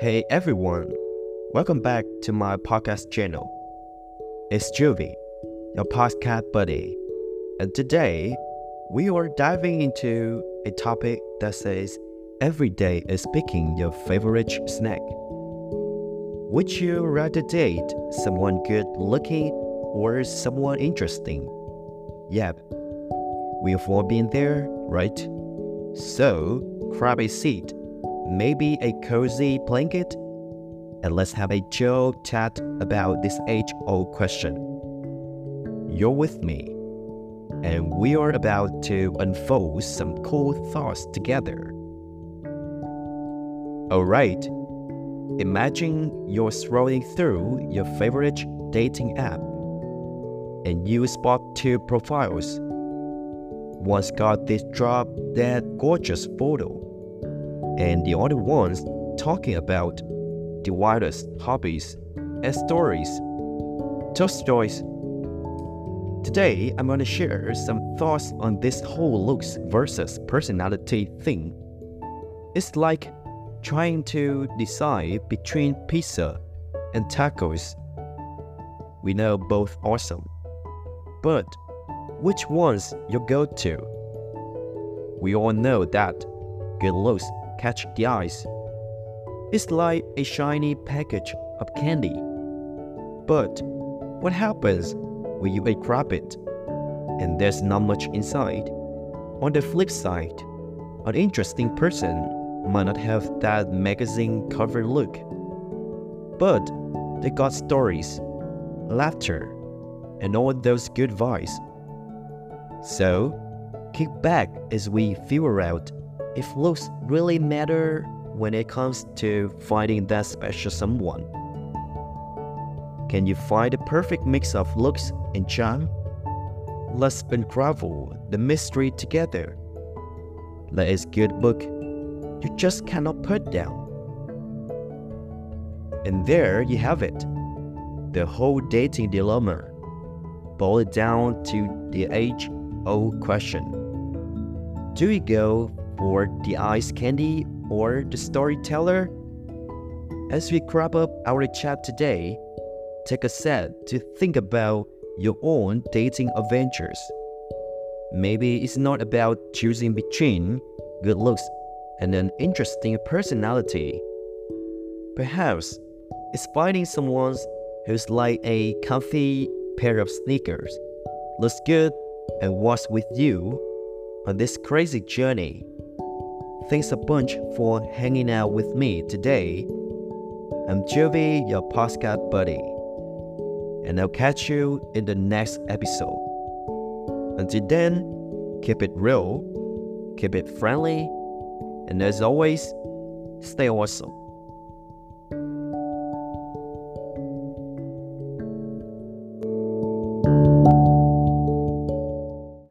Hey everyone, welcome back to my podcast channel. It's Juvi, your podcast buddy, and today we are diving into a topic that says every day is picking your favorite snack. Would you rather date someone good looking or someone interesting? Yep, we've all been there, right? So, grab a seat, maybe a cozy blanket, and let's have a chill chat about this age old question. You're with me, and we are about to unfold some cool thoughts together. Alright, imagine you're scrolling through your favorite dating app and you spot two profiles. One's got this drop dead gorgeous photo, and the other one's talking about the wildest hobbies and stories. Just stories. Today, I'm going to share some thoughts on this whole looks versus personality thing. It's like trying to decide between pizza and tacos. We know both awesome. But which one's your go to? We all know that good looks catch the eyes. It's like a shiny package of candy. But what happens when you grab it and there's not much inside? On the flip side, an interesting person might not have that magazine cover look, but they got stories, laughter, and all those good vibes. So, kick back as we figure out if looks really matter when it comes to finding that special someone. Can you find the perfect mix of looks and charm? Let's unravel the mystery together. Let us good book you just cannot put down. And there you have it the whole dating dilemma. Boil it down to the age old question Do we go for the ice candy or the storyteller? As we wrap up our chat today, take a set to think about your own dating adventures. Maybe it's not about choosing between good looks and an interesting personality. Perhaps it's finding someone who's like a comfy pair of sneakers, looks good, and walks with you on this crazy journey. Thanks a bunch for hanging out with me today. I'm Juvi, your podcast buddy, and I'll catch you in the next episode. Until then, keep it real, keep it friendly, and as always, stay awesome.